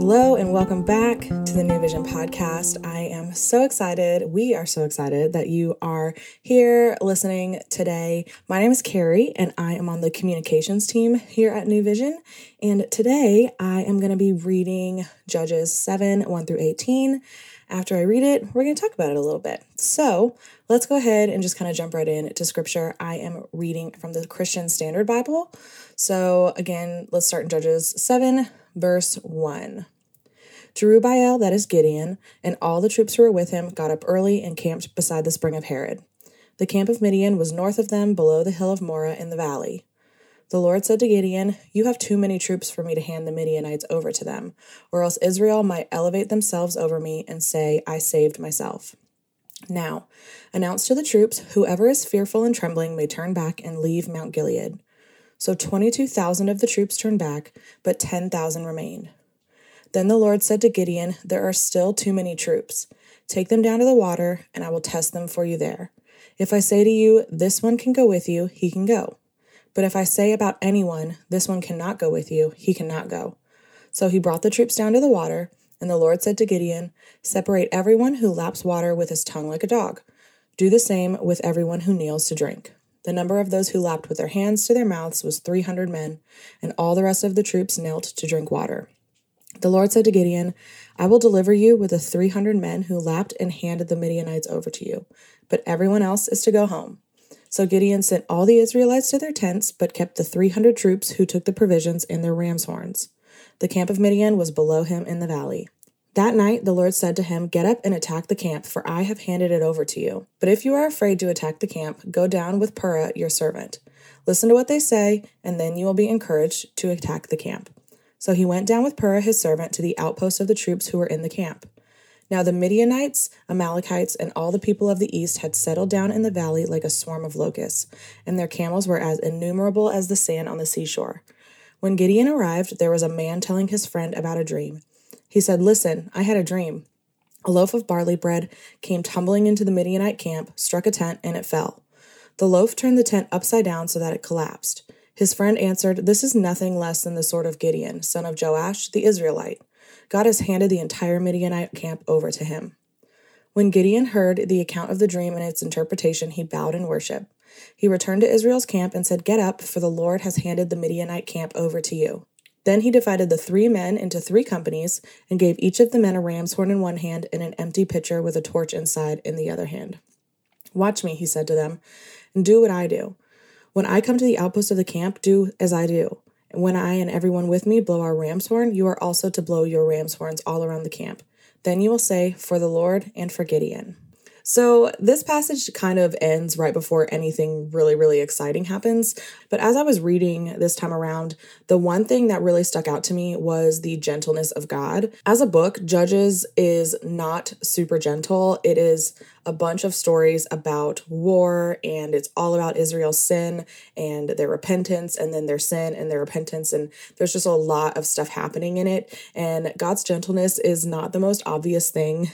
Hello, and welcome back to the New Vision podcast. I am so excited. We are so excited that you are here listening today. My name is Carrie, and I am on the communications team here at New Vision. And today I am going to be reading Judges 7 1 through 18. After I read it, we're going to talk about it a little bit. So let's go ahead and just kind of jump right in to scripture. I am reading from the Christian Standard Bible. So again, let's start in Judges 7, verse 1. Jerubbaal, that is Gideon, and all the troops who were with him got up early and camped beside the spring of Harod. The camp of Midian was north of them, below the hill of Moreh in the valley. The Lord said to Gideon, You have too many troops for me to hand the Midianites over to them, or else Israel might elevate themselves over me and say, I saved myself. Now, announce to the troops, whoever is fearful and trembling may turn back and leave Mount Gilead. So 22,000 of the troops turned back, but 10,000 remained. Then the Lord said to Gideon, There are still too many troops. Take them down to the water, and I will test them for you there. If I say to you, This one can go with you, he can go. But if I say about anyone, This one cannot go with you, he cannot go. So he brought the troops down to the water, and the Lord said to Gideon, Separate everyone who laps water with his tongue like a dog. Do the same with everyone who kneels to drink. The number of those who lapped with their hands to their mouths was 300 men, and all the rest of the troops knelt to drink water. The Lord said to Gideon, I will deliver you with the 300 men who lapped and handed the Midianites over to you, but everyone else is to go home. So Gideon sent all the Israelites to their tents, but kept the 300 troops who took the provisions and their ram's horns. The camp of Midian was below him in the valley. That night the Lord said to him, Get up and attack the camp, for I have handed it over to you. But if you are afraid to attack the camp, go down with Purah, your servant. Listen to what they say, and then you will be encouraged to attack the camp. So he went down with Purah his servant to the outpost of the troops who were in the camp. Now the Midianites, Amalekites, and all the people of the east had settled down in the valley like a swarm of locusts, and their camels were as innumerable as the sand on the seashore. When Gideon arrived, there was a man telling his friend about a dream. He said, Listen, I had a dream. A loaf of barley bread came tumbling into the Midianite camp, struck a tent, and it fell. The loaf turned the tent upside down so that it collapsed. His friend answered, This is nothing less than the sword of Gideon, son of Joash, the Israelite. God has handed the entire Midianite camp over to him. When Gideon heard the account of the dream and its interpretation, he bowed in worship. He returned to Israel's camp and said, Get up, for the Lord has handed the Midianite camp over to you. Then he divided the three men into three companies and gave each of the men a ram's horn in one hand and an empty pitcher with a torch inside in the other hand. Watch me, he said to them, and do what I do. When I come to the outpost of the camp, do as I do. And when I and everyone with me blow our ram's horn, you are also to blow your ram's horns all around the camp. Then you will say, For the Lord and for Gideon. So, this passage kind of ends right before anything really, really exciting happens. But as I was reading this time around, the one thing that really stuck out to me was the gentleness of God. As a book, Judges is not super gentle. It is a bunch of stories about war, and it's all about Israel's sin and their repentance, and then their sin and their repentance. And there's just a lot of stuff happening in it. And God's gentleness is not the most obvious thing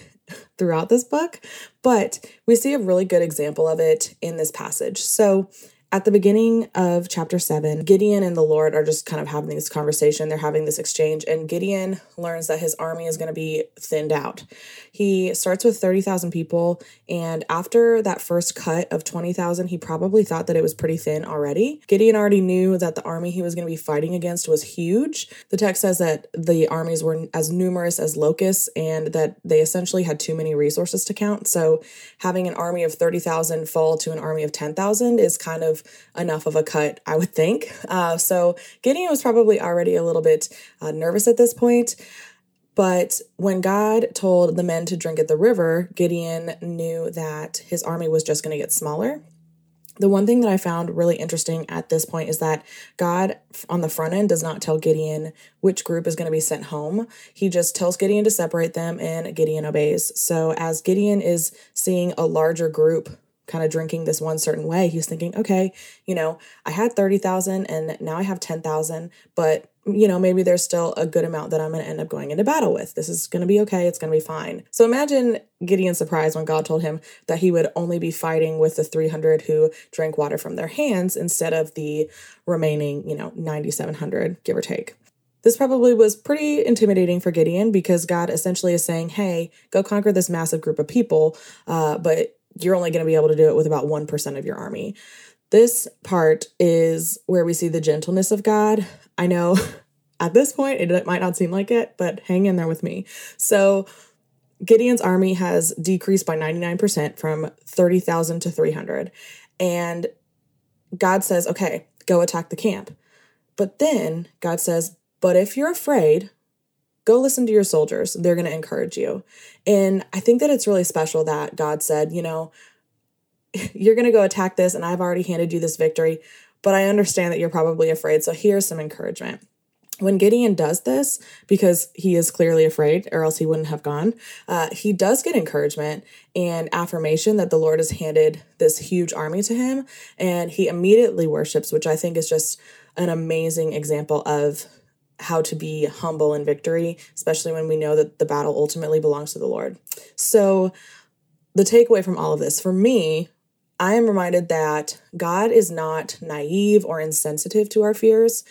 throughout this book, but we see a really good example of it in this passage. So, at the beginning of chapter 7, Gideon and the Lord are just kind of having this conversation. They're having this exchange, and Gideon learns that his army is going to be thinned out. He starts with 30,000 people, and after that first cut of 20,000, he probably thought that it was pretty thin already. Gideon already knew that the army he was going to be fighting against was huge. The text says that the armies were as numerous as locusts and that they essentially had too many resources to count. So, having an army of 30,000 fall to an army of 10,000 is kind of enough of a cut, I would think. Uh, so Gideon was probably already a little bit uh, nervous at this point. But when God told the men to drink at the river, Gideon knew that his army was just going to get smaller. The one thing that I found really interesting at this point is that God on the front end does not tell Gideon which group is going to be sent home. He just tells Gideon to separate them and Gideon obeys. So as Gideon is seeing a larger group kind of drinking this one certain way. He was thinking, okay, you know, I had 30,000 and now I have 10,000, but you know, maybe there's still a good amount that I'm going to end up going into battle with. This is going to be okay. It's going to be fine. So imagine Gideon's surprise when God told him that he would only be fighting with the 300 who drank water from their hands instead of the remaining, you know, 9,700, give or take. This probably was pretty intimidating for Gideon because God essentially is saying, hey, go conquer this massive group of people, uh, but you're only going to be able to do it with about 1% of your army. This part is where we see the gentleness of God. I know at this point it might not seem like it, but hang in there with me. So, Gideon's army has decreased by 99% from 30,000 to 300. And God says, okay, go attack the camp. But then God says, but if you're afraid, go listen to your soldiers. They're going to encourage you. And I think that it's really special that God said, you know, you're going to go attack this, and I've already handed you this victory, but I understand that you're probably afraid. So here's some encouragement. When Gideon does this, because he is clearly afraid, or else he wouldn't have gone, uh, he does get encouragement and affirmation that the Lord has handed this huge army to him. And he immediately worships, which I think is just an amazing example of how to be humble in victory, especially when we know that the battle ultimately belongs to the Lord. So, the takeaway from all of this for me, I am reminded that God is not naive or insensitive to our fears.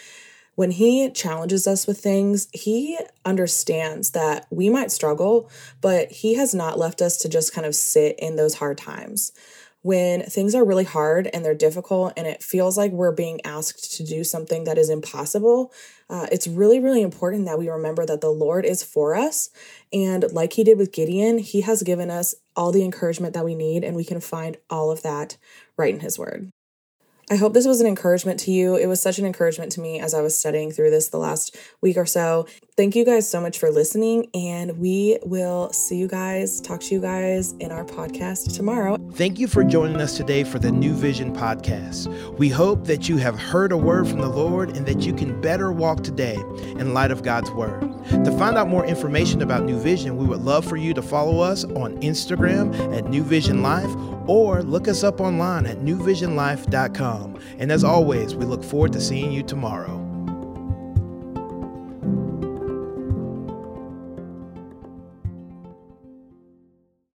When He challenges us with things, He understands that we might struggle, but He has not left us to just kind of sit in those hard times when things are really hard and they're difficult and it feels like we're being asked to do something that is impossible, uh, it's really, really important that we remember that the Lord is for us. And like he did with Gideon, he has given us all the encouragement that we need, and we can find all of that right in his word. I hope this was an encouragement to you. It was such an encouragement to me as I was studying through this the last week or so. Thank you guys so much for listening, and we will see you guys, talk to you guys in our podcast tomorrow. Thank you for joining us today for the New Vision podcast. We hope that you have heard a word from the Lord and that you can better walk today in light of God's word. To find out more information about New Vision, we would love for you to follow us on Instagram at New Vision Life or look us up online at newvisionlife.com. And as always, we look forward to seeing you tomorrow.